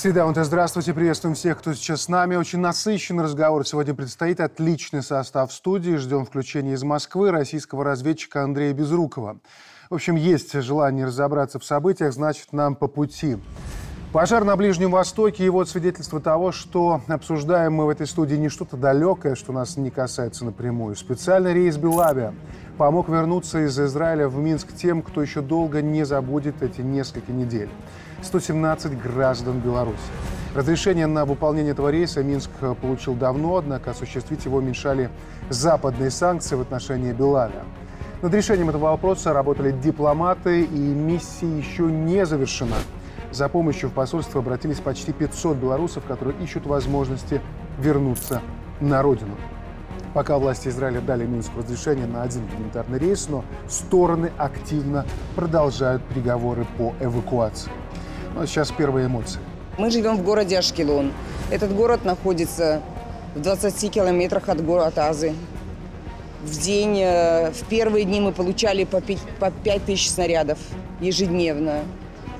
Среда, здравствуйте, приветствуем всех, кто сейчас с нами. Очень насыщенный разговор сегодня предстоит. Отличный состав студии. Ждем включения из Москвы российского разведчика Андрея Безрукова. В общем, есть желание разобраться в событиях, значит, нам по пути. Пожар на Ближнем Востоке и вот свидетельство того, что обсуждаем мы в этой студии не что-то далекое, что нас не касается напрямую. Специальный рейс Белавия помог вернуться из Израиля в Минск тем, кто еще долго не забудет эти несколько недель. 117 граждан Беларуси. Разрешение на выполнение этого рейса Минск получил давно, однако осуществить его мешали западные санкции в отношении Белавия. Над решением этого вопроса работали дипломаты, и миссия еще не завершена. За помощью в посольство обратились почти 500 белорусов, которые ищут возможности вернуться на родину. Пока власти Израиля дали Минску разрешение на один гуманитарный рейс, но стороны активно продолжают переговоры по эвакуации. Ну, а сейчас первые эмоции. Мы живем в городе Ашкелон. Этот город находится в 20 километрах от города Азы. В день, э, в первые дни мы получали по 5 тысяч снарядов ежедневно.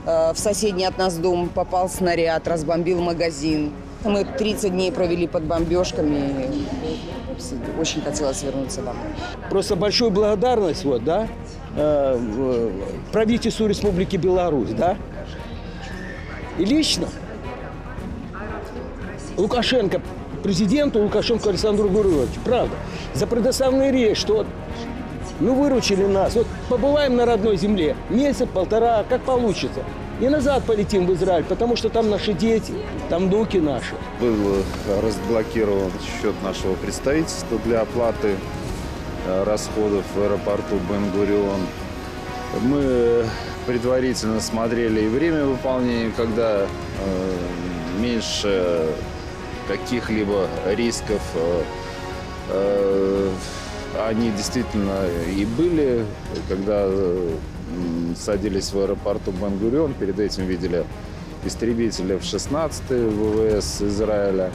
Э, в соседний от нас дом попал снаряд, разбомбил магазин. Мы 30 дней провели под бомбежками. Очень хотелось вернуться домой. Просто большую благодарность вот, да, э, правительству Республики Беларусь, да, и лично Лукашенко, президенту Лукашенко Александру Гурьевичу, правда, за предоставленный рейс, что ну выручили нас. Вот побываем на родной земле, месяц, полтора, как получится. И назад полетим в Израиль, потому что там наши дети, там внуки наши. Был э, разблокирован счет нашего представительства для оплаты э, расходов в аэропорту Бен-Гурион. Мы предварительно смотрели и время выполнения, когда э, меньше каких-либо рисков. Э, э, они действительно и были, когда э, садились в аэропорту Бангурион, перед этим видели истребители в 16-й ВВС Израиля.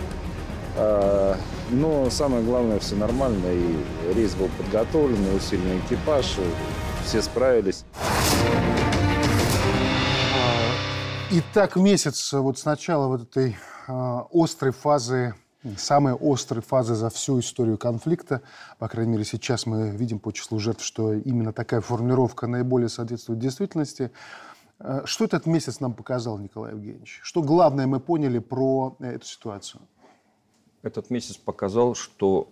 Э, но самое главное, все нормально, и рейс был подготовлен, и усиленный экипаж, все справились. Итак, месяц вот с начала вот этой э, острой фазы, самой острой фазы за всю историю конфликта, по крайней мере, сейчас мы видим по числу жертв, что именно такая формулировка наиболее соответствует действительности. Э, что этот месяц нам показал, Николай Евгеньевич? Что главное мы поняли про эту ситуацию? Этот месяц показал, что,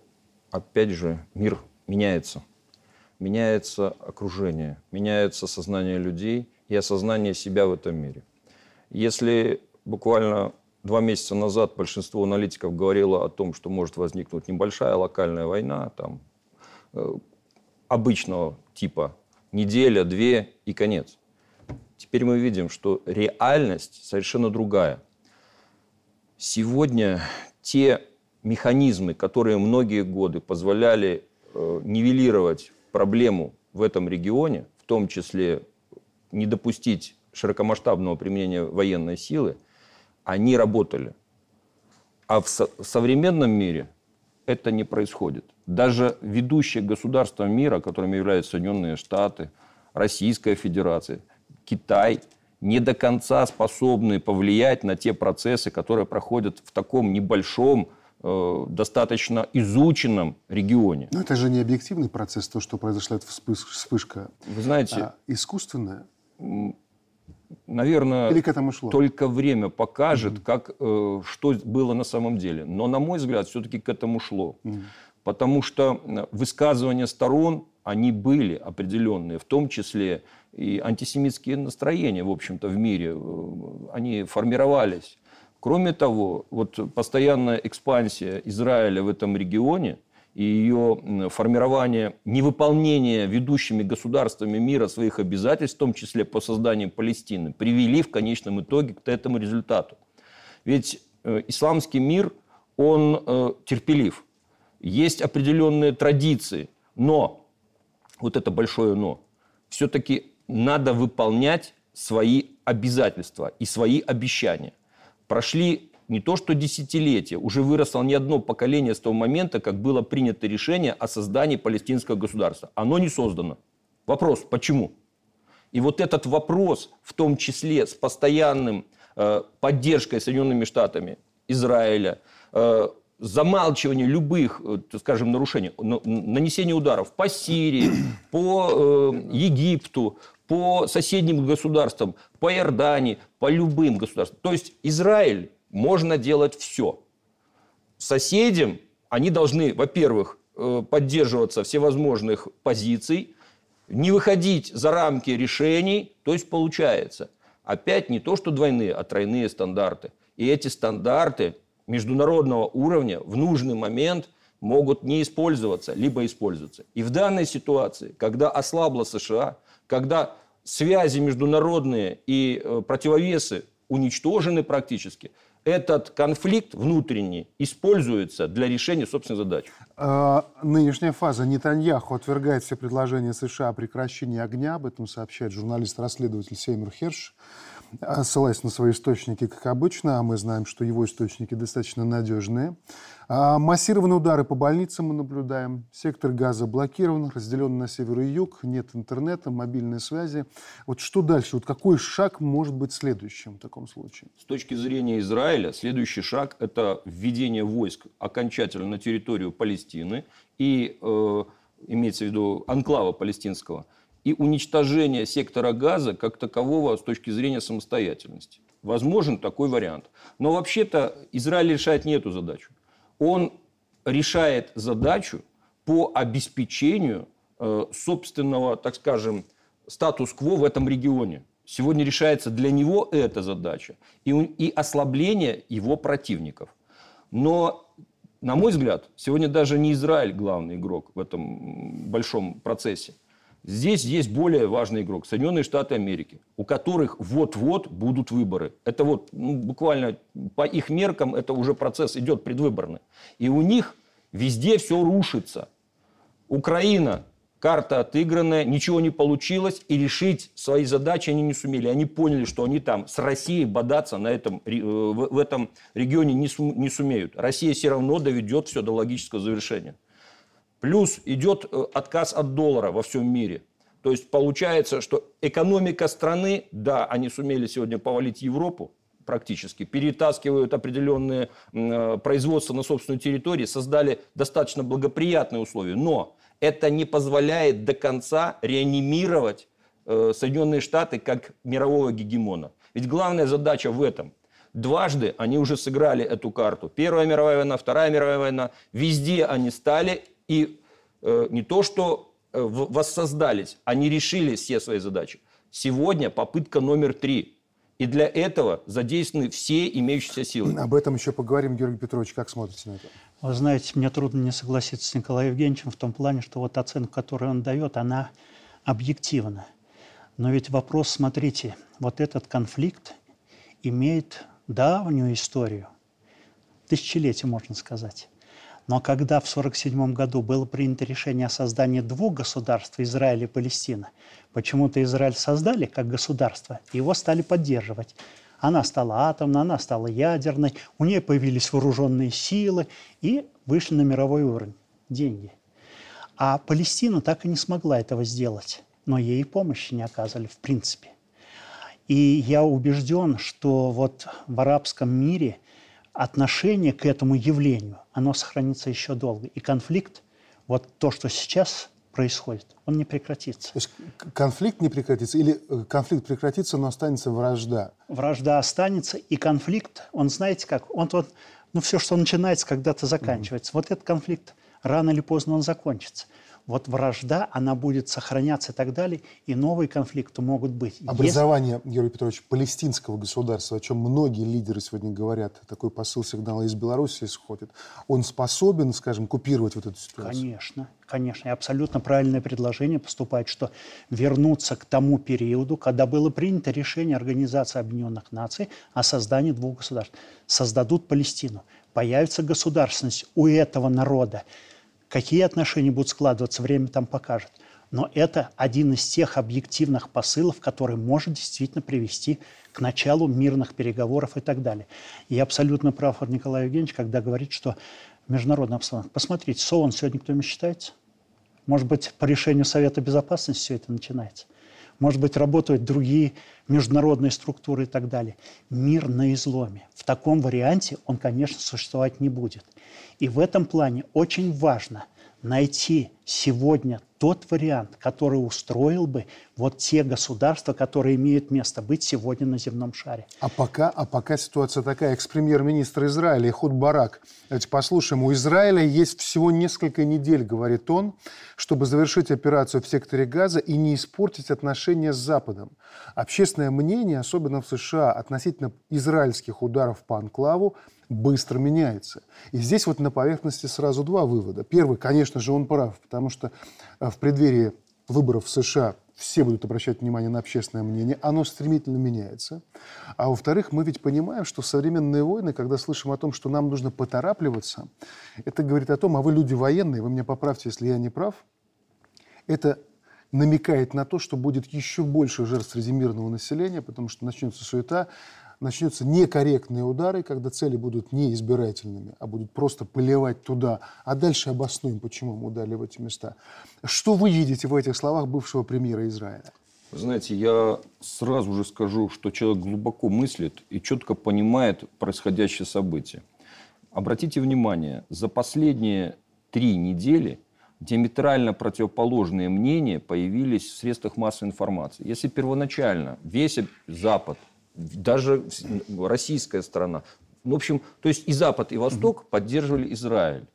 опять же, мир меняется. Меняется окружение, меняется сознание людей и осознание себя в этом мире. Если буквально два месяца назад большинство аналитиков говорило о том, что может возникнуть небольшая локальная война, там, э, обычного типа, неделя, две и конец. Теперь мы видим, что реальность совершенно другая. Сегодня те механизмы, которые многие годы позволяли э, нивелировать проблему в этом регионе, в том числе не допустить широкомасштабного применения военной силы, они работали. А в, со- в современном мире это не происходит. Даже ведущие государства мира, которыми являются Соединенные Штаты, Российская Федерация, Китай, не до конца способны повлиять на те процессы, которые проходят в таком небольшом, э, достаточно изученном регионе. Но это же не объективный процесс, то, что произошла эта вспышка. Вы знаете, а искусственная наверное, Или к этому шло? только время покажет, mm как, э, что было на самом деле. Но, на мой взгляд, все-таки к этому шло. mm Потому что э, высказывания сторон, они были определенные, в том числе и антисемитские настроения, в общем-то, в мире, э, они формировались. Кроме того, вот постоянная экспансия Израиля в этом регионе – и ее формирование, невыполнение ведущими государствами мира своих обязательств, в том числе по созданию Палестины, привели в конечном итоге к этому результату. Ведь э, исламский мир, он э, терпелив. Есть определенные традиции, но, вот это большое но, все-таки надо выполнять свои обязательства и свои обещания. Прошли не то что десятилетия, уже выросло не одно поколение с того момента, как было принято решение о создании палестинского государства. Оно не создано. Вопрос, почему? И вот этот вопрос, в том числе с постоянным э, поддержкой Соединенными Штатами Израиля, э, замалчивание любых, скажем, нарушений, нанесение ударов по Сирии, по Египту, по соседним государствам, по Иордании, по любым государствам. То есть Израиль можно делать все. Соседям они должны, во-первых, поддерживаться всевозможных позиций, не выходить за рамки решений, то есть получается опять не то, что двойные, а тройные стандарты. И эти стандарты международного уровня в нужный момент могут не использоваться, либо использоваться. И в данной ситуации, когда ослабла США, когда связи международные и э, противовесы уничтожены практически, этот конфликт внутренний используется для решения собственной задачи. А, нынешняя фаза Нетаньяху отвергает все предложения США о прекращении огня. Об этом сообщает журналист-расследователь Сеймур Херш. А, ссылаясь на свои источники, как обычно, а мы знаем, что его источники достаточно надежные. А массированные удары по больницам мы наблюдаем. Сектор газа блокирован, разделен на север и юг, нет интернета, мобильной связи. Вот что дальше? Вот какой шаг может быть следующим в таком случае? С точки зрения Израиля, следующий шаг – это введение войск окончательно на территорию Палестины и, э, имеется в виду, анклава палестинского – и уничтожение сектора газа как такового с точки зрения самостоятельности. Возможен такой вариант. Но вообще-то Израиль решает не эту задачу. Он решает задачу по обеспечению э, собственного, так скажем, статус-кво в этом регионе. Сегодня решается для него эта задача и, и ослабление его противников. Но, на мой взгляд, сегодня даже не Израиль главный игрок в этом большом процессе. Здесь есть более важный игрок – Соединенные Штаты Америки, у которых вот-вот будут выборы. Это вот ну, буквально по их меркам это уже процесс идет предвыборный. И у них везде все рушится. Украина, карта отыгранная, ничего не получилось, и решить свои задачи они не сумели. Они поняли, что они там с Россией бодаться на этом, э, в этом регионе не, не сумеют. Россия все равно доведет все до логического завершения. Плюс идет э, отказ от доллара во всем мире. То есть получается, что экономика страны, да, они сумели сегодня повалить Европу, практически, перетаскивают определенные э, производства на собственную территорию, создали достаточно благоприятные условия. Но это не позволяет до конца реанимировать э, Соединенные Штаты как мирового гегемона. Ведь главная задача в этом. Дважды они уже сыграли эту карту. Первая мировая война, Вторая мировая война. Везде они стали и э, не то что э, воссоздались, они решили все свои задачи. Сегодня попытка номер три. И для этого задействованы все имеющиеся силы. Об этом еще поговорим, Георгий Петрович. Как смотрите на это? Вы знаете, мне трудно не согласиться с Николаем Евгеньевичем в том плане, что вот оценка, которую он дает, она объективна. Но ведь вопрос, смотрите, вот этот конфликт имеет давнюю историю, тысячелетие, можно сказать. Но когда в 1947 году было принято решение о создании двух государств, Израиль и Палестина, почему-то Израиль создали как государство, его стали поддерживать. Она стала атомной, она стала ядерной, у нее появились вооруженные силы и вышли на мировой уровень – деньги. А Палестина так и не смогла этого сделать, но ей помощи не оказывали в принципе. И я убежден, что вот в арабском мире отношение к этому явлению, оно сохранится еще долго. И конфликт, вот то, что сейчас происходит, он не прекратится. То есть конфликт не прекратится или э, конфликт прекратится, но останется вражда? Вражда останется, и конфликт, он, знаете как, он вот, ну все, что начинается, когда-то заканчивается. Mm-hmm. Вот этот конфликт рано или поздно он закончится вот вражда, она будет сохраняться и так далее, и новые конфликты могут быть. Образование, Если... Георгий Петрович, палестинского государства, о чем многие лидеры сегодня говорят, такой посыл сигнала из Беларуси исходит, он способен, скажем, купировать вот эту ситуацию? Конечно, конечно. И абсолютно правильное предложение поступает, что вернуться к тому периоду, когда было принято решение Организации Объединенных Наций о создании двух государств. Создадут Палестину. Появится государственность у этого народа. Какие отношения будут складываться, время там покажет. Но это один из тех объективных посылов, который может действительно привести к началу мирных переговоров и так далее. И абсолютно прав Николай Евгеньевич, когда говорит, что международная обстановка. Посмотрите, СООН сегодня кто-нибудь считается? Может быть, по решению Совета Безопасности все это начинается? Может быть, работают другие международные структуры и так далее. Мир на изломе. В таком варианте он, конечно, существовать не будет. И в этом плане очень важно найти сегодня тот вариант, который устроил бы вот те государства, которые имеют место быть сегодня на земном шаре. А пока, а пока ситуация такая. Экс-премьер-министр Израиля Ихуд Барак. Давайте послушаем. У Израиля есть всего несколько недель, говорит он, чтобы завершить операцию в секторе Газа и не испортить отношения с Западом. Общественное мнение, особенно в США, относительно израильских ударов по анклаву, быстро меняется. И здесь вот на поверхности сразу два вывода. Первый, конечно же, он прав, потому что э, в преддверии выборов в США все будут обращать внимание на общественное мнение, оно стремительно меняется. А во-вторых, мы ведь понимаем, что современные войны, когда слышим о том, что нам нужно поторапливаться, это говорит о том, а вы люди военные, вы меня поправьте, если я не прав, это намекает на то, что будет еще больше жертв среди мирного населения, потому что начнется суета, начнутся некорректные удары, когда цели будут не избирательными, а будут просто поливать туда, а дальше обоснуем, почему мы ударили в эти места. Что вы видите в этих словах бывшего премьера Израиля? Знаете, я сразу же скажу, что человек глубоко мыслит и четко понимает происходящее событие. Обратите внимание, за последние три недели диаметрально противоположные мнения появились в средствах массовой информации. Если первоначально весь Запад даже российская страна. В общем, то есть и Запад, и Восток поддерживали Израиль.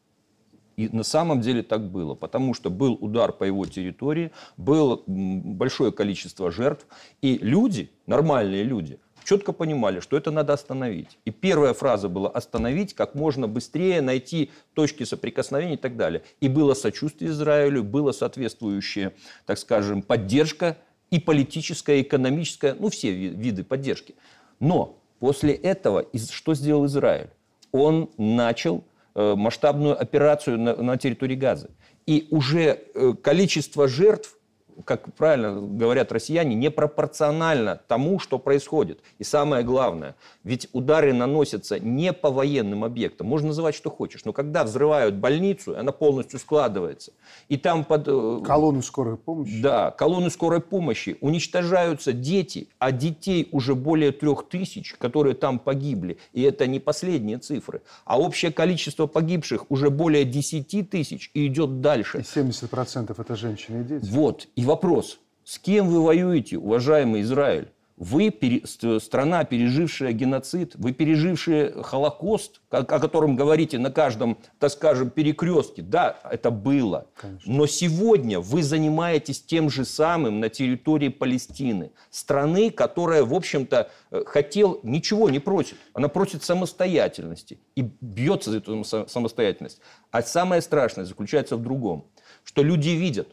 И на самом деле так было, потому что был удар по его территории, было большое количество жертв, и люди, нормальные люди, четко понимали, что это надо остановить. И первая фраза была «остановить как можно быстрее, найти точки соприкосновения и так далее». И было сочувствие Израилю, была соответствующая, так скажем, поддержка и политическая, и экономическая, ну, все виды поддержки. Но после этого что сделал Израиль? Он начал э, масштабную операцию на, на территории Газа. И уже э, количество жертв как правильно говорят россияне, непропорционально тому, что происходит. И самое главное, ведь удары наносятся не по военным объектам. Можно называть, что хочешь. Но когда взрывают больницу, она полностью складывается. И там под... Э, колонну скорой помощи. Да, колонну скорой помощи. Уничтожаются дети, а детей уже более трех тысяч, которые там погибли. И это не последние цифры. А общее количество погибших уже более 10 тысяч и идет дальше. И 70% это женщины и дети. Вот. И вопрос, с кем вы воюете, уважаемый Израиль? Вы пере, страна, пережившая геноцид, вы пережившие Холокост, о, котором говорите на каждом, так скажем, перекрестке. Да, это было. Конечно. Но сегодня вы занимаетесь тем же самым на территории Палестины. Страны, которая, в общем-то, э, хотел, ничего не просит. Она просит самостоятельности и бьется за эту самостоятельность. А самое страшное заключается в другом, что люди видят,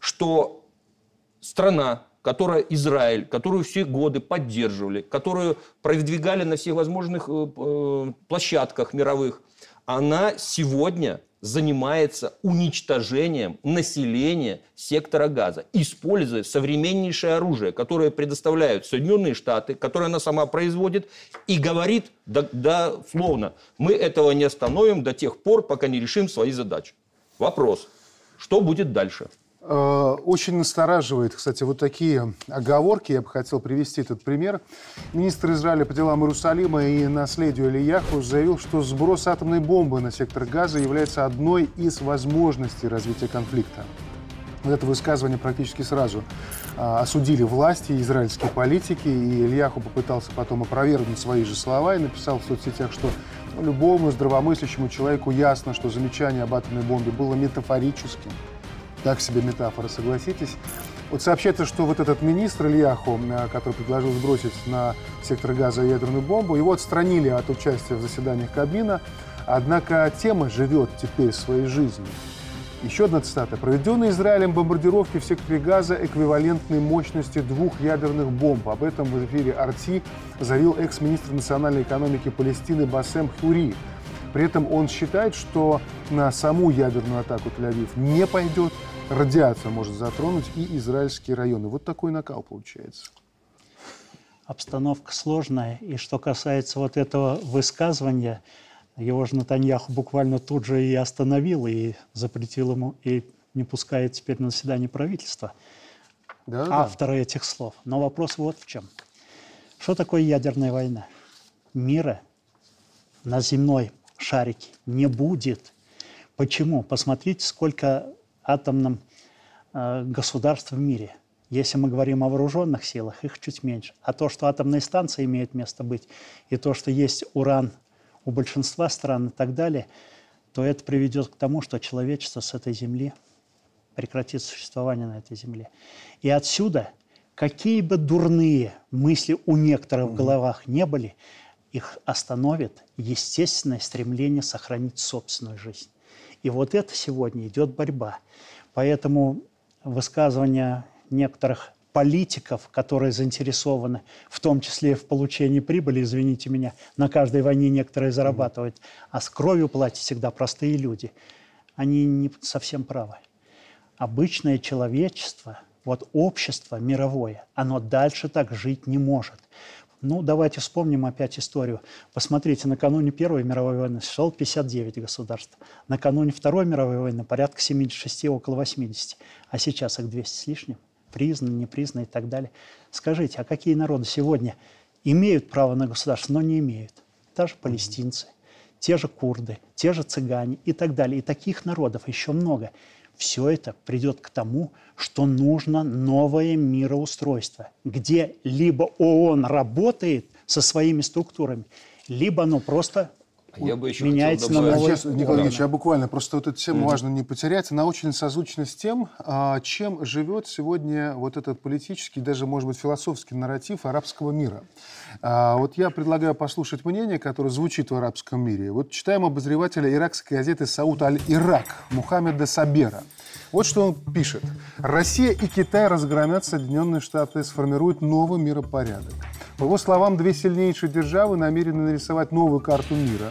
что страна, которая Израиль, которую все годы поддерживали, которую продвигали на всех возможных э, э, площадках мировых, она сегодня занимается уничтожением населения сектора газа, используя современнейшее оружие, которое предоставляют Соединенные Штаты, которое она сама производит, и говорит да, да, словно, мы этого не остановим до тех пор, пока не решим свои задачи. Вопрос, что будет дальше? Э, очень настораживает, кстати, вот такие оговорки. Я бы хотел привести этот пример. Министр Израиля по делам Иерусалима и наследию Ильяху заявил, что сброс атомной бомбы на сектор газа является одной из возможностей развития конфликта. Вот это высказывание практически сразу а, осудили власти, израильские политики, и Ильяху попытался потом опровергнуть свои же слова и написал в соцсетях, что любому здравомыслящему человеку ясно, что замечание об атомной бомбе было метафорическим, так себе метафора, согласитесь. Вот сообщается, что вот этот министр Ильяху, э, который предложил сбросить на сектор газа ядерную бомбу, его отстранили от участия в заседаниях Кабмина. Однако тема живет теперь своей жизнью. Еще одна цитата. «Проведенные Израилем бомбардировки в секторе газа эквивалентны мощности двух ядерных бомб». Об этом в эфире «Арти» заявил экс-министр национальной экономики Палестины Басем Хюри. При этом он считает, что на саму ядерную атаку Тель-Авив не пойдет, радиация может затронуть и израильские районы. Вот такой накал получается. Обстановка сложная. И что касается вот этого высказывания, его же Натаньяху буквально тут же и остановил, и запретил ему, и не пускает теперь на заседание правительства. да, авторы да. этих слов. Но вопрос вот в чем. Что такое ядерная война? Мира на земной шарике не будет. Почему? Посмотрите, сколько атомных э, государств в мире. Если мы говорим о вооруженных силах, их чуть меньше. А то, что атомные станции имеют место быть, и то, что есть уран у большинства стран и так далее, то это приведет к тому, что человечество с этой земли прекратит существование на этой земле. И отсюда, какие бы дурные мысли у некоторых в головах не были, их остановит естественное стремление сохранить собственную жизнь. И вот это сегодня идет борьба. Поэтому высказывания некоторых политиков, которые заинтересованы, в том числе в получении прибыли, извините меня, на каждой войне некоторые зарабатывают, а с кровью платят всегда простые люди, они не совсем правы. Обычное человечество, вот общество мировое, оно дальше так жить не может. Ну, давайте вспомним опять историю. Посмотрите, накануне Первой мировой войны существовало 59 государств. Накануне Второй мировой войны порядка 76, около 80. А сейчас их 200 с лишним. Признаны, не признаны и так далее. Скажите, а какие народы сегодня имеют право на государство, но не имеют? Та же палестинцы, те же курды, те же цыгане и так далее. И таких народов еще много все это придет к тому, что нужно новое мироустройство, где либо ООН работает со своими структурами, либо оно просто я бы еще меняется на новое. Сейчас, Николай Ильич, я буквально просто вот эту тему mm-hmm. важно не потерять. Она очень созвучна с тем, а, чем живет сегодня вот этот политический, даже, может быть, философский нарратив арабского мира. А, вот я предлагаю послушать мнение, которое звучит в арабском мире. Вот читаем обозревателя иракской газеты «Сауд аль-Ирак» Мухаммеда Сабера. Вот что он пишет. «Россия и Китай разгромят Соединенные Штаты и сформируют новый миропорядок. По его словам, две сильнейшие державы намерены нарисовать новую карту мира.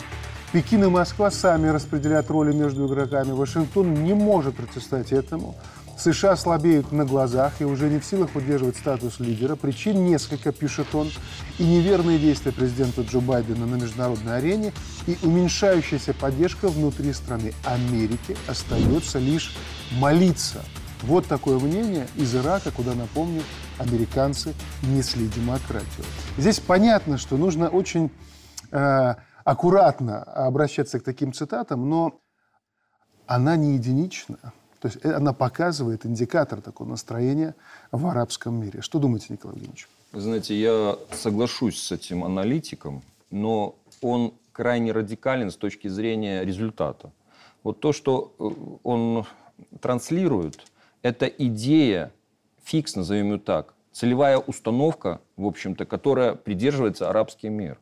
Пекин и Москва сами распределяют роли между игроками. Вашингтон не может противостоять этому. США слабеют на глазах и уже не в силах удерживать статус лидера. Причин несколько, пишет он, и неверные действия президента Джо Байдена на международной арене, и уменьшающаяся поддержка внутри страны Америки остается лишь молиться. Вот такое мнение из Ирака, куда, напомню, американцы несли демократию. Здесь понятно, что нужно очень э, аккуратно обращаться к таким цитатам, но она не единична. То есть э, она показывает индикатор такого настроения в арабском мире. Что думаете, Николай Евгеньевич? Знаете, я соглашусь с этим аналитиком, но он крайне радикален с точки зрения результата. Вот то, что э, он транслирует, это идея, фикс, назовем ее так, целевая установка, в общем-то, которая придерживается арабский мир.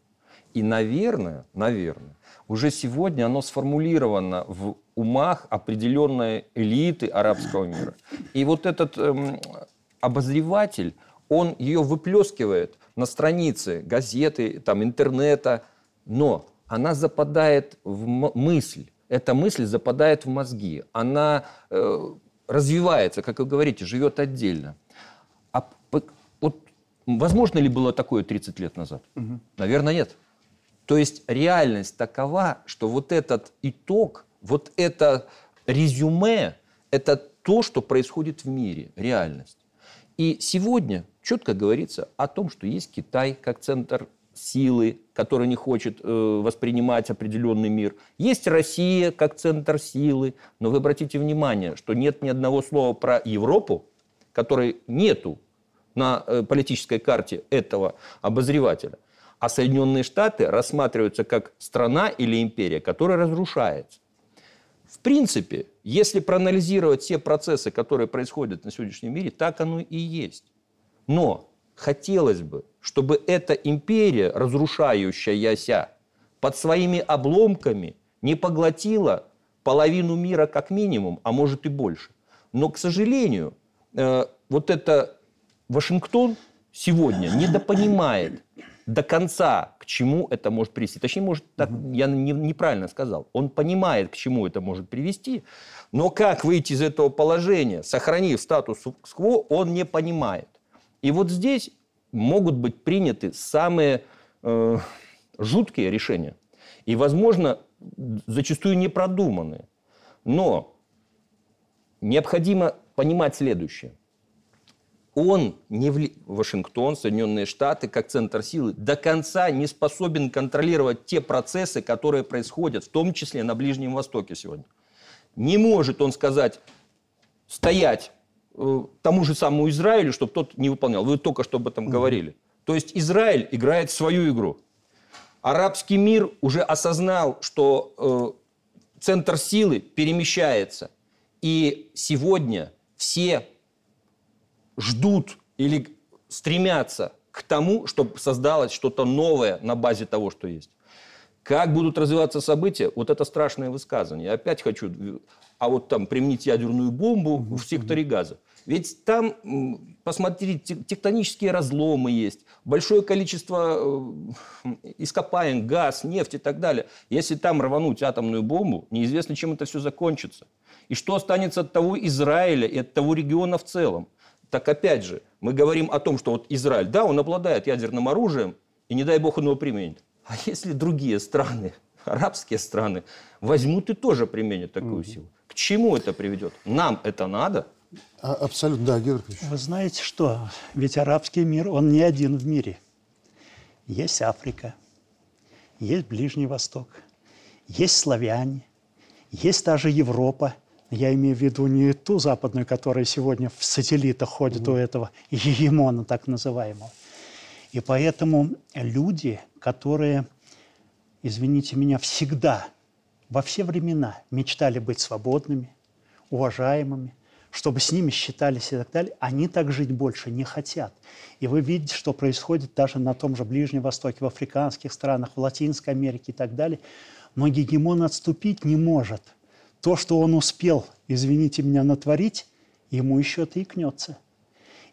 И, наверное, наверное, уже сегодня оно сформулировано в умах определенной элиты арабского мира. И вот этот эм, обозреватель, он ее выплескивает на страницы газеты, там, интернета, но она западает в мысль. Эта мысль западает в мозги. Она э, развивается, как вы говорите, живет отдельно. А вот возможно ли было такое 30 лет назад? Угу. Наверное, нет. То есть реальность такова, что вот этот итог, вот это резюме, это то, что происходит в мире, реальность. И сегодня четко говорится о том, что есть Китай как центр силы, который не хочет э, воспринимать определенный мир. Есть Россия как центр силы, но вы обратите внимание, что нет ни одного слова про Европу, которой нету на э, политической карте этого обозревателя. А Соединенные Штаты рассматриваются как страна или империя, которая разрушается. В принципе, если проанализировать все процессы, которые происходят на сегодняшнем мире, так оно и есть. Но хотелось бы, чтобы эта империя, разрушающаяся, под своими обломками не поглотила половину мира как минимум, а может и больше. Но, к сожалению, э, вот это Вашингтон сегодня недопонимает до конца, к чему это может привести. Точнее, может, так, угу. я не, неправильно сказал. Он понимает, к чему это может привести, но как выйти из этого положения, сохранив статус-кво, он не понимает. И вот здесь могут быть приняты самые э, жуткие решения. И, возможно, зачастую непродуманные. Но необходимо понимать следующее. Он, не вли... Вашингтон, Соединенные Штаты, как центр силы, до конца не способен контролировать те процессы, которые происходят, в том числе на Ближнем Востоке сегодня. Не может он сказать, стоять э, тому же самому Израилю, чтобы тот не выполнял. Вы только что об этом говорили. То есть Израиль играет свою игру. Арабский мир уже осознал, что э, центр силы перемещается. И сегодня все ждут или стремятся к тому, чтобы создалось что-то новое на базе того, что есть. Как будут развиваться события, вот это страшное высказывание. Я опять хочу, а вот там применить ядерную бомбу в секторе газа. Ведь там, посмотрите, тектонические разломы есть, большое количество э, ископаем, газ, нефть и так далее. Если там рвануть атомную бомбу, неизвестно, чем это все закончится. И что останется от того Израиля и от того региона в целом. Так опять же, мы говорим о том, что вот Израиль, да, он обладает ядерным оружием, и не дай бог он его применит. А если другие страны, арабские страны, возьмут и тоже применят такую силу? К чему это приведет? Нам это надо? А, абсолютно, да, Георгий Вы знаете что? Ведь арабский мир, он не один в мире. Есть Африка, есть Ближний Восток, есть славяне, есть даже Европа – я имею в виду не ту западную, которая сегодня в сателлитах ходит mm-hmm. у этого гегемона так называемого. И поэтому люди, которые, извините меня, всегда, во все времена мечтали быть свободными, уважаемыми, чтобы с ними считались и так далее, они так жить больше не хотят. И вы видите, что происходит даже на том же Ближнем Востоке, в африканских странах, в Латинской Америке и так далее. Но гегемон отступить не может – то, что он успел, извините меня, натворить, ему еще тыкнется.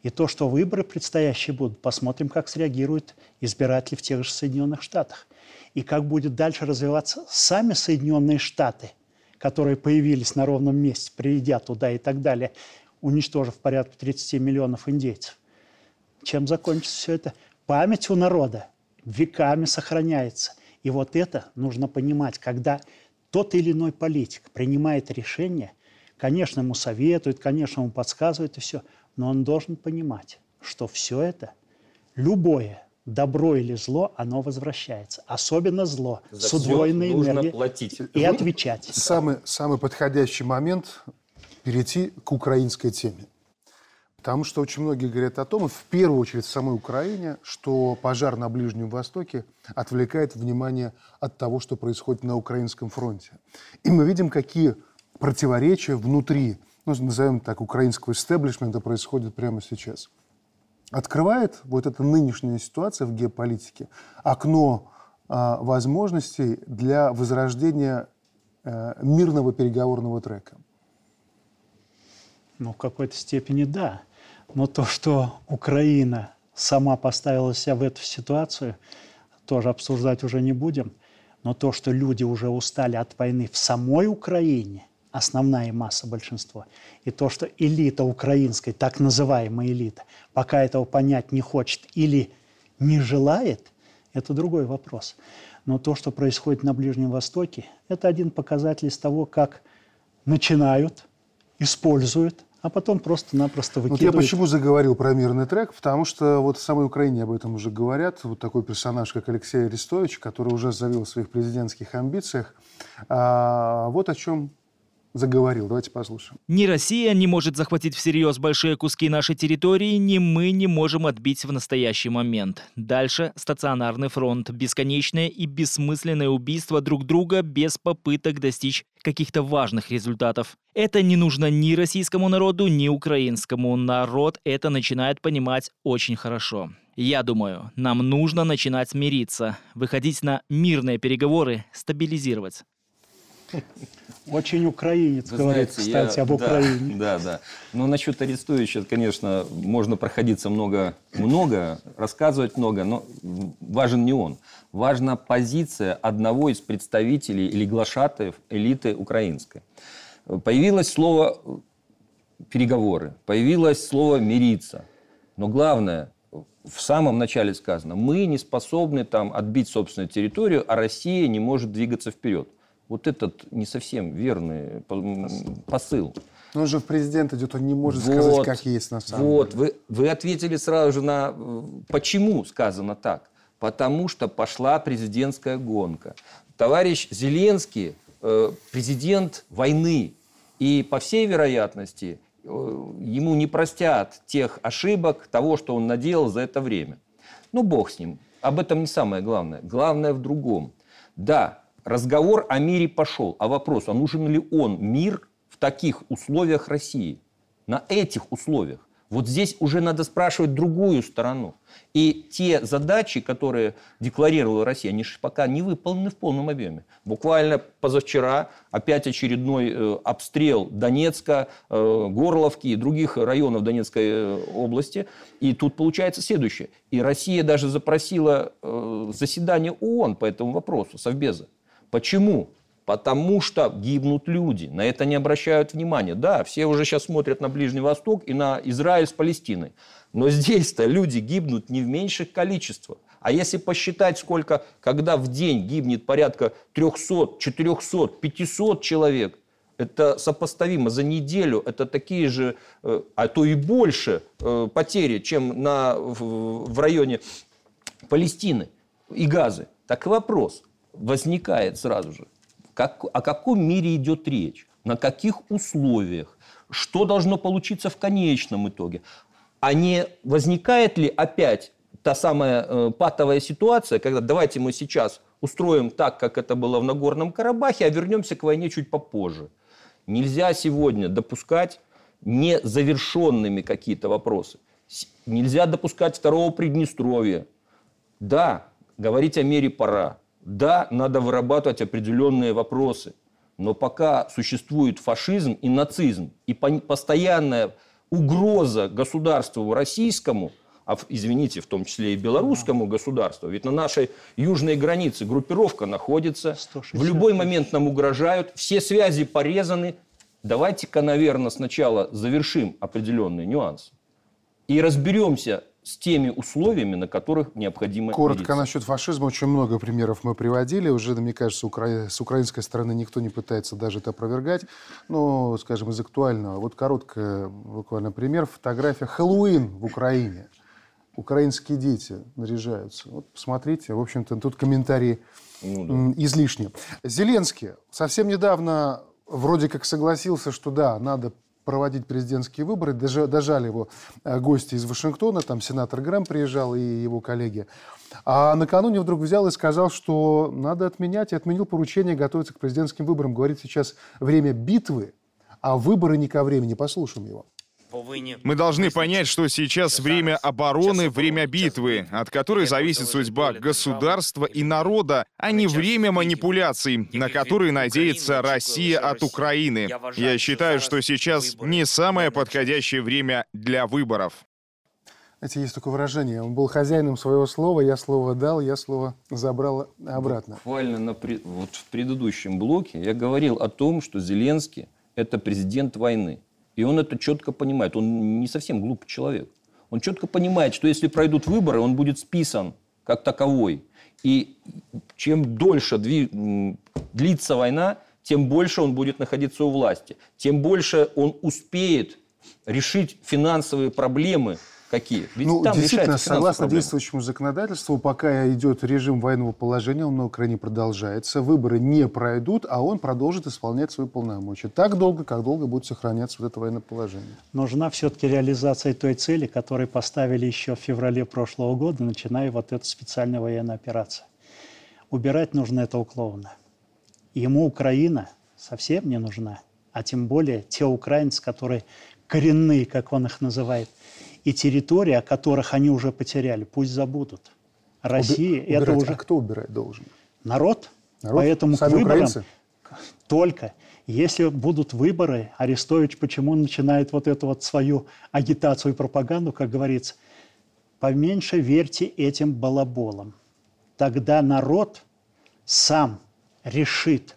И то, что выборы предстоящие будут, посмотрим, как среагируют избиратели в тех же Соединенных Штатах. И как будет дальше развиваться сами Соединенные Штаты, которые появились на ровном месте, приведя туда и так далее, уничтожив порядка 30 миллионов индейцев. Чем закончится все это? Память у народа веками сохраняется. И вот это нужно понимать, когда тот или иной политик принимает решение, конечно, ему советуют, конечно, ему подсказывают и все, но он должен понимать, что все это, любое добро или зло, оно возвращается. Особенно зло За с удвоенной энергией. платить. И отвечать. Самый, самый подходящий момент перейти к украинской теме. Потому что очень многие говорят о том, в первую очередь в самой Украине, что пожар на Ближнем Востоке отвлекает внимание от того, что происходит на украинском фронте. И мы видим, какие противоречия внутри, ну, назовем так, украинского истеблишмента происходят прямо сейчас. Открывает вот эта нынешняя ситуация в геополитике окно э, возможностей для возрождения э, мирного переговорного трека. Ну, в какой-то степени да. Но то, что Украина сама поставила себя в эту ситуацию, тоже обсуждать уже не будем. Но то, что люди уже устали от войны в самой Украине, основная масса, большинство, и то, что элита украинской, так называемая элита, пока этого понять не хочет или не желает, это другой вопрос. Но то, что происходит на Ближнем Востоке, это один показатель из того, как начинают, используют а потом просто-напросто выкидывают. Вот я почему заговорил про мирный трек, потому что вот в самой Украине об этом уже говорят. Вот такой персонаж, как Алексей Арестович, который уже заявил о своих президентских амбициях. А, вот о чем заговорил. Давайте послушаем. Ни Россия не может захватить всерьез большие куски нашей территории, ни мы не можем отбить в настоящий момент. Дальше стационарный фронт, бесконечное и бессмысленное убийство друг друга без попыток достичь каких-то важных результатов. Это не нужно ни российскому народу, ни украинскому. Народ это начинает понимать очень хорошо. Я думаю, нам нужно начинать смириться, выходить на мирные переговоры, стабилизировать. Очень украинец Вы говорит, знаете, кстати, я, об Украине. Да, да. Но насчет Арестовича, конечно, можно проходиться много, много, рассказывать много, но важен не он. Важна позиция одного из представителей или глашатаев элиты украинской. Появилось слово переговоры, появилось слово мириться. Но главное, в самом начале сказано, мы не способны там отбить собственную территорию, а Россия не может двигаться вперед. Вот этот не совсем верный посыл. Но он же в президент идет, он не может вот, сказать, как есть на самом вот, деле. Вот, вы, вы ответили сразу же на... Почему сказано так? Потому что пошла президентская гонка. Товарищ Зеленский э, президент войны. И, по всей вероятности, э, ему не простят тех ошибок, того, что он наделал за это время. Ну, бог с ним. Об этом не самое главное. Главное в другом. Да, разговор о мире пошел. А вопрос, а нужен ли он мир в таких условиях России? На этих условиях. Вот здесь уже надо спрашивать другую сторону. И те задачи, которые декларировала Россия, они же пока не выполнены в полном объеме. Буквально позавчера опять очередной э, обстрел Донецка, э, Горловки и других районов Донецкой э, области. И тут получается следующее. И Россия даже запросила заседание ООН по этому вопросу, Совбеза. Почему? Потому что гибнут люди. На это не обращают внимания. Да, все уже сейчас смотрят на Ближний Восток и на Израиль с Палестиной. Но здесь-то люди гибнут не в меньших количествах. А если посчитать, сколько, когда в день гибнет порядка 300, 400, 500 человек, это сопоставимо за неделю, это такие же, э, а то и больше э, потери, чем на, в районе Палестины и Газы. Так вопрос возникает сразу же. Как, о каком мире идет речь? На каких условиях? Что должно получиться в конечном итоге? А не возникает ли опять та самая э, патовая ситуация, когда давайте мы сейчас устроим так, как это было в Нагорном Карабахе, а вернемся к войне чуть попозже. Нельзя сегодня допускать незавершенными какие-то вопросы. Нельзя допускать второго Приднестровья. Да, говорить о мере пора. Да, надо вырабатывать определенные вопросы, но пока существует фашизм и нацизм, и постоянная угроза государству российскому, а, извините, в том числе и белорусскому государству, ведь на нашей южной границе группировка находится, в любой момент нам угрожают, все связи порезаны. Давайте-ка, наверное, сначала завершим определенные нюансы и разберемся с теми условиями, на которых необходимо Коротко мириться. насчет фашизма. Очень много примеров мы приводили. Уже, мне кажется, укра... с украинской стороны никто не пытается даже это опровергать. Но, скажем, из актуального. Вот короткий буквально пример. Фотография Хэллоуин в Украине. Украинские дети наряжаются. Вот посмотрите. В общем-то, тут комментарии ну, да. излишни. Зеленский совсем недавно вроде как согласился, что да, надо проводить президентские выборы. Дожали его э, гости из Вашингтона, там сенатор Грэм приезжал и его коллеги. А накануне вдруг взял и сказал, что надо отменять, и отменил поручение готовиться к президентским выборам. Говорит, сейчас время битвы, а выборы не ко времени. Послушаем его. Мы должны понять, что сейчас время обороны, время битвы, от которой зависит судьба государства и народа, а не время манипуляций, на которые надеется Россия от Украины. Я считаю, что сейчас не самое подходящее время для выборов. Знаете, есть такое выражение. Он был хозяином своего слова, я слово дал, я слово забрал обратно. Буквально на, вот в предыдущем блоке я говорил о том, что Зеленский – это президент войны. И он это четко понимает. Он не совсем глупый человек. Он четко понимает, что если пройдут выборы, он будет списан как таковой. И чем дольше длится война, тем больше он будет находиться у власти. Тем больше он успеет решить финансовые проблемы Какие? Ведь ну, действительно, согласно проблемы. действующему законодательству, пока идет режим военного положения, он на Украине продолжается, выборы не пройдут, а он продолжит исполнять свои полномочия. Так долго, как долго будет сохраняться вот это военное положение. Нужна все-таки реализация той цели, которую поставили еще в феврале прошлого года, начиная вот эту специальная военная операция. Убирать нужно этого клоуна. Ему Украина совсем не нужна, а тем более те украинцы, которые коренные, как он их называет, и территории, о которых они уже потеряли, пусть забудут. Россия Уби- это уже... А кто убирать должен? Народ. Народ? Поэтому Сами к выборам украинцы? только если будут выборы, Арестович почему начинает вот эту вот свою агитацию и пропаганду, как говорится, поменьше верьте этим балаболам. Тогда народ сам решит,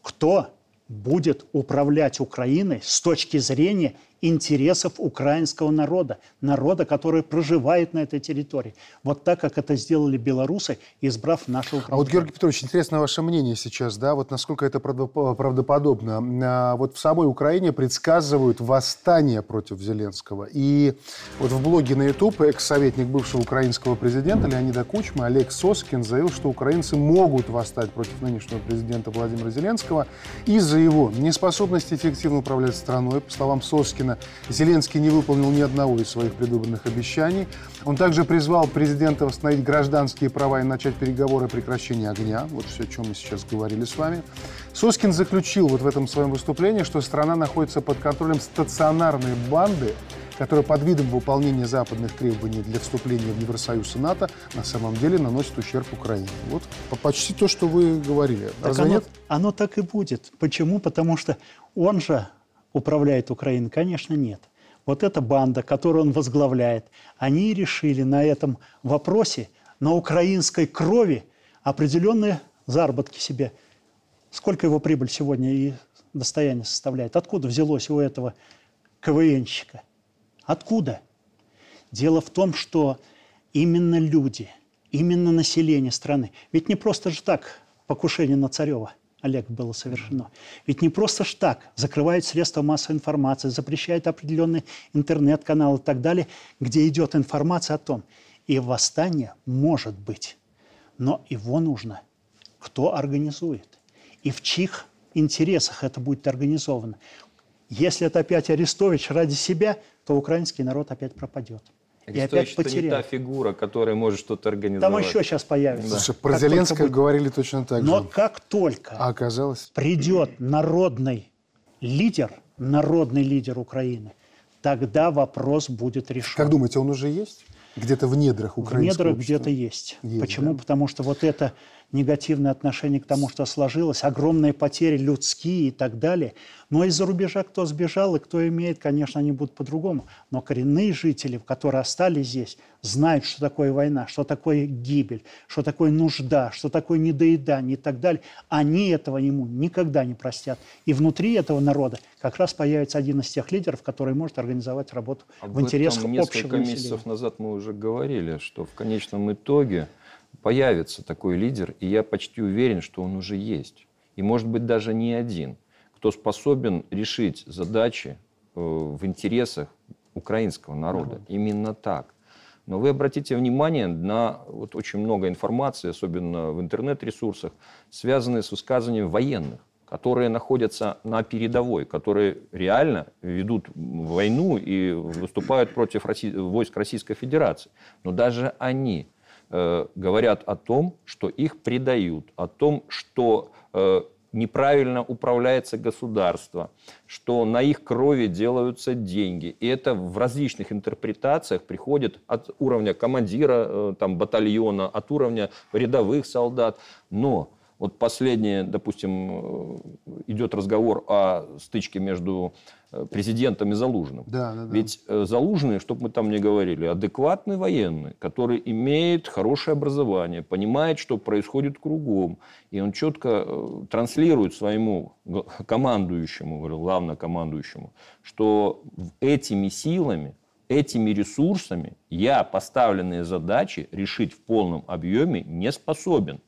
кто будет управлять Украиной с точки зрения интересов украинского народа, народа, который проживает на этой территории. Вот так, как это сделали белорусы, избрав нашего А вот, Георгий Петрович, интересно ваше мнение сейчас, да, вот насколько это правдоподобно. А, вот в самой Украине предсказывают восстание против Зеленского. И вот в блоге на YouTube экс-советник бывшего украинского президента Леонида Кучма Олег Соскин заявил, что украинцы могут восстать против нынешнего президента Владимира Зеленского из-за его неспособности эффективно управлять страной. По словам Соскина, Зеленский не выполнил ни одного из своих предвыборных обещаний. Он также призвал президента восстановить гражданские права и начать переговоры о прекращении огня. Вот все, о чем мы сейчас говорили с вами. Соскин заключил вот в этом своем выступлении, что страна находится под контролем стационарной банды, которая под видом выполнения западных требований для вступления в Евросоюз и НАТО на самом деле наносит ущерб Украине. Вот почти то, что вы говорили. Так Разве оно, нет? Оно так и будет. Почему? Потому что он же управляет Украиной. Конечно, нет. Вот эта банда, которую он возглавляет, они решили на этом вопросе, на украинской крови, определенные заработки себе. Сколько его прибыль сегодня и достояние составляет? Откуда взялось у этого КВНщика? Откуда? Дело в том, что именно люди, именно население страны, ведь не просто же так покушение на Царева – Олег, было совершено. Ведь не просто ж так закрывают средства массовой информации, запрещают определенные интернет-каналы и так далее, где идет информация о том, и восстание может быть, но его нужно кто организует и в чьих интересах это будет организовано. Если это опять Арестович ради себя, то украинский народ опять пропадет. И опять потерял. не та фигура, которая может что-то организовать. Там еще сейчас появится. Да. Слушай, про Зеленского говорили точно так же. Но как только а оказалось? придет народный лидер, народный лидер Украины, тогда вопрос будет решен. Как думаете, он уже есть? Где-то в недрах украинского В недрах где-то есть. есть. Почему? Да? Потому что вот это негативное отношение к тому, что сложилось, огромные потери людские и так далее. Но из-за рубежа кто сбежал и кто имеет, конечно, они будут по-другому. Но коренные жители, которые остались здесь, знают, что такое война, что такое гибель, что такое нужда, что такое недоедание и так далее. Они этого ему никогда не простят. И внутри этого народа как раз появится один из тех лидеров, который может организовать работу Об в интересах общего несколько месяцев назад мы уже говорили, что в конечном итоге появится такой лидер, и я почти уверен, что он уже есть. И может быть даже не один, кто способен решить задачи э, в интересах украинского народа. Народ. Именно так. Но вы обратите внимание на вот очень много информации, особенно в интернет-ресурсах, связанные с высказыванием военных, которые находятся на передовой, которые реально ведут войну и выступают против России, войск Российской Федерации. Но даже они Э, говорят о том, что их предают, о том, что э, неправильно управляется государство, что на их крови делаются деньги. И это в различных интерпретациях приходит от уровня командира э, там, батальона, от уровня рядовых солдат. Но вот последнее, допустим, идет разговор о стычке между Э, президентом и Залужным. Да, да, да. Ведь э, Залужный, чтобы мы там не говорили, адекватный военный, который имеет хорошее образование, понимает, что происходит кругом, и он четко э, транслирует своему командующему, главнокомандующему, что этими силами, этими ресурсами я поставленные задачи решить в полном объеме не способен.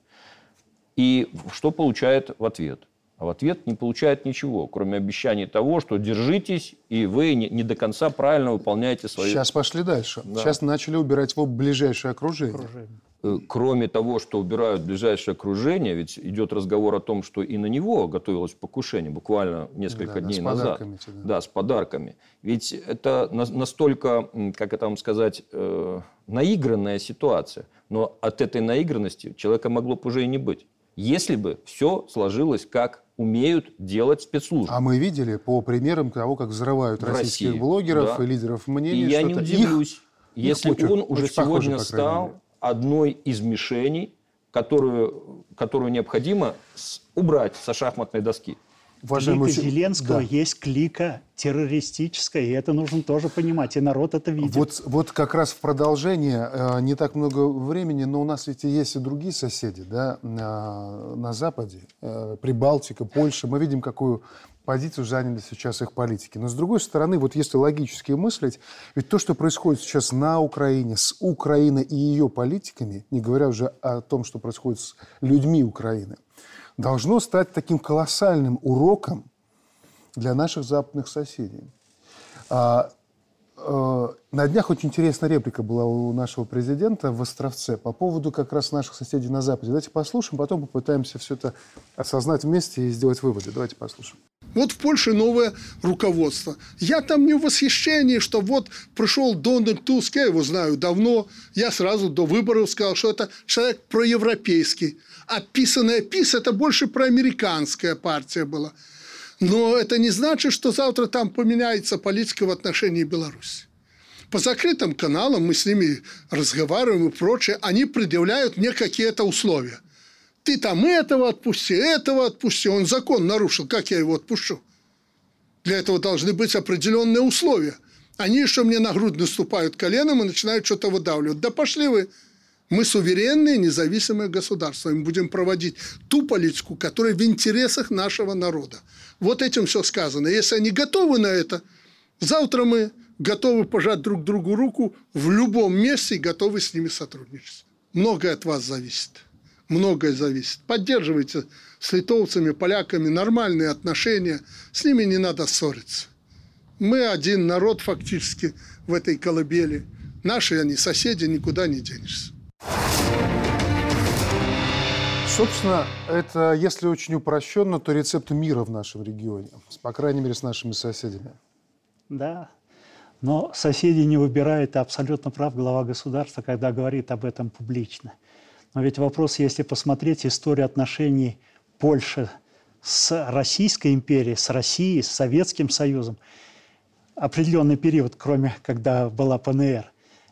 И что получает в ответ – а в ответ не получает ничего, кроме обещаний того, что держитесь, и вы не, не до конца правильно выполняете свои... Сейчас пошли дальше. Да. Сейчас начали убирать его ближайшее окружение. окружение. Э, кроме того, что убирают ближайшее окружение, ведь идет разговор о том, что и на него готовилось покушение буквально несколько да, дней да, назад. Да. да, с подарками. Ведь это настолько, как это вам сказать, э, наигранная ситуация. Но от этой наигранности человека могло бы уже и не быть если бы все сложилось как умеют делать спецслужбы. А мы видели по примерам того, как взрывают в российских России, блогеров да. и лидеров мнений. И я не удивлюсь, их, если их он уже сегодня похоже, стал одной из мишеней, которую, которую необходимо убрать со шахматной доски. Уважаемый клика Зеленского да. есть клика террористическая, и это нужно тоже понимать, и народ это видит. Вот, вот как раз в продолжение, э, не так много времени, но у нас ведь есть и другие соседи, да, на, на Западе, э, Прибалтика, Польша. Мы видим, какую позицию заняли сейчас их политики. Но с другой стороны, вот если логически мыслить, ведь то, что происходит сейчас на Украине, с Украиной и ее политиками, не говоря уже о том, что происходит с людьми Украины, должно стать таким колоссальным уроком для наших западных соседей. А, а, на днях очень интересная реплика была у нашего президента в Островце по поводу как раз наших соседей на Западе. Давайте послушаем, потом попытаемся все это осознать вместе и сделать выводы. Давайте послушаем. Вот в Польше новое руководство. Я там не в восхищении, что вот пришел Дональд Туск, я его знаю давно. Я сразу до выборов сказал, что это человек проевропейский. А писанная ПИС – это больше проамериканская партия была. Но это не значит, что завтра там поменяется политика в отношении Беларуси. По закрытым каналам мы с ними разговариваем и прочее. Они предъявляют мне какие-то условия – ты там этого отпусти, этого отпусти. Он закон нарушил, как я его отпущу? Для этого должны быть определенные условия. Они еще мне на грудь наступают коленом и начинают что-то выдавливать. Да пошли вы. Мы суверенные, независимые государства. Мы будем проводить ту политику, которая в интересах нашего народа. Вот этим все сказано. Если они готовы на это, завтра мы готовы пожать друг другу руку в любом месте и готовы с ними сотрудничать. Многое от вас зависит многое зависит. Поддерживайте с литовцами, поляками нормальные отношения. С ними не надо ссориться. Мы один народ фактически в этой колыбели. Наши они соседи, никуда не денешься. Собственно, это, если очень упрощенно, то рецепт мира в нашем регионе. По крайней мере, с нашими соседями. Да, но соседи не выбирают, абсолютно прав глава государства, когда говорит об этом публично. Но ведь вопрос, если посмотреть историю отношений Польши с Российской империей, с Россией, с Советским Союзом, определенный период, кроме когда была ПНР,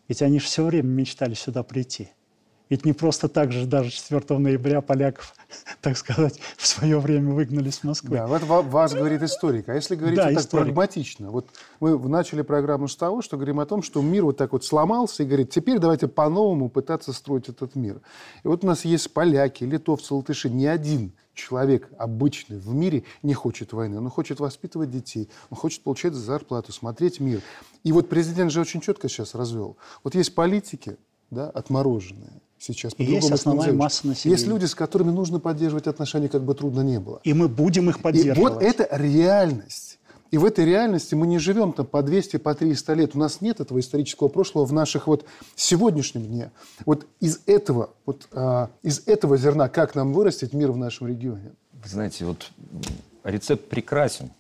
ведь они же все время мечтали сюда прийти – ведь не просто так же даже 4 ноября поляков, так сказать, в свое время выгнали с Москвы. Да, вот вас говорит историк. А если говорить да, вот так историк. прагматично, вот мы начали программу с того, что говорим о том, что мир вот так вот сломался и говорит, теперь давайте по-новому пытаться строить этот мир. И вот у нас есть поляки, литовцы, латыши, ни один человек обычный в мире не хочет войны. Он хочет воспитывать детей, он хочет получать зарплату, смотреть мир. И вот президент же очень четко сейчас развел. Вот есть политики, да, отмороженные, сейчас. И есть основная масса населения. Есть люди, с которыми нужно поддерживать отношения, как бы трудно не было. И мы будем их поддерживать. И вот это реальность. И в этой реальности мы не живем там по 200, по 300 лет. У нас нет этого исторического прошлого в наших вот сегодняшнем дне. Вот из этого, вот, а, из этого зерна как нам вырастить мир в нашем регионе? Вы знаете, вот рецепт прекрасен,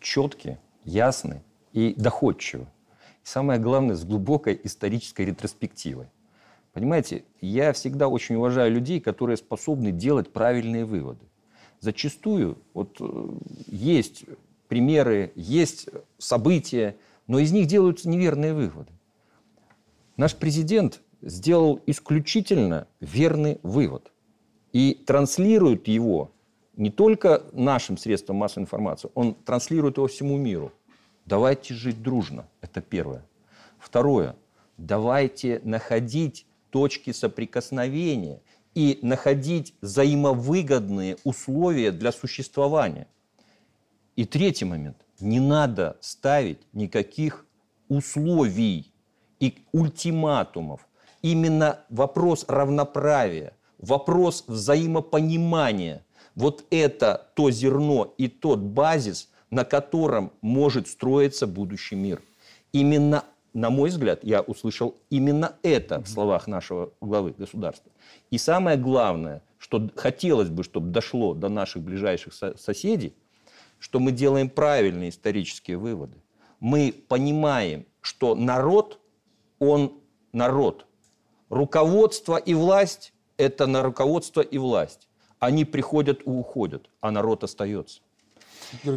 четкий, ясный и доходчивый. И самое главное, с глубокой исторической ретроспективой. Понимаете, я всегда очень уважаю людей, которые способны делать правильные выводы. Зачастую вот э, есть примеры, есть события, но из них делаются неверные выводы. Наш президент сделал исключительно верный вывод и транслирует его не только нашим средствам массовой информации, он транслирует его всему миру. Давайте жить дружно. Это первое. Второе. Давайте находить точки соприкосновения и находить взаимовыгодные условия для существования. И третий момент. Не надо ставить никаких условий и ультиматумов. Именно вопрос равноправия, вопрос взаимопонимания, вот это то зерно и тот базис, на котором может строиться будущий мир. Именно на мой взгляд, я услышал именно это в словах нашего главы государства. И самое главное, что хотелось бы, чтобы дошло до наших ближайших соседей, что мы делаем правильные исторические выводы. Мы понимаем, что народ, он народ. Руководство и власть – это на руководство и власть. Они приходят и уходят, а народ остается.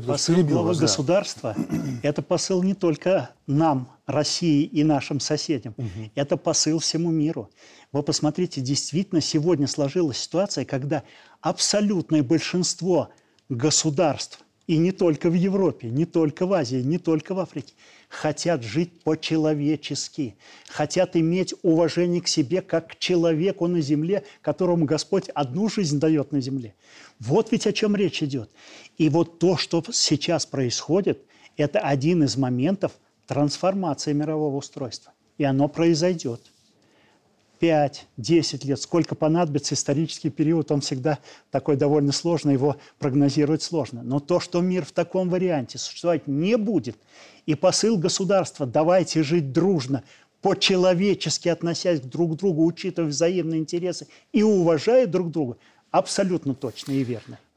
Посыл главы да. государства – это посыл не только нам, России и нашим соседям. Угу. Это посыл всему миру. Вы посмотрите, действительно сегодня сложилась ситуация, когда абсолютное большинство государств и не только в Европе, не только в Азии, не только в Африке, хотят жить по-человечески, хотят иметь уважение к себе как к человеку на земле, которому Господь одну жизнь дает на земле. Вот ведь о чем речь идет. И вот то, что сейчас происходит, это один из моментов трансформации мирового устройства. И оно произойдет. 5-10 лет, сколько понадобится исторический период, он всегда такой довольно сложный, его прогнозировать сложно. Но то, что мир в таком варианте существовать не будет, и посыл государства «давайте жить дружно», по-человечески относясь друг к другу, учитывая взаимные интересы и уважая друг друга, абсолютно точно и верно.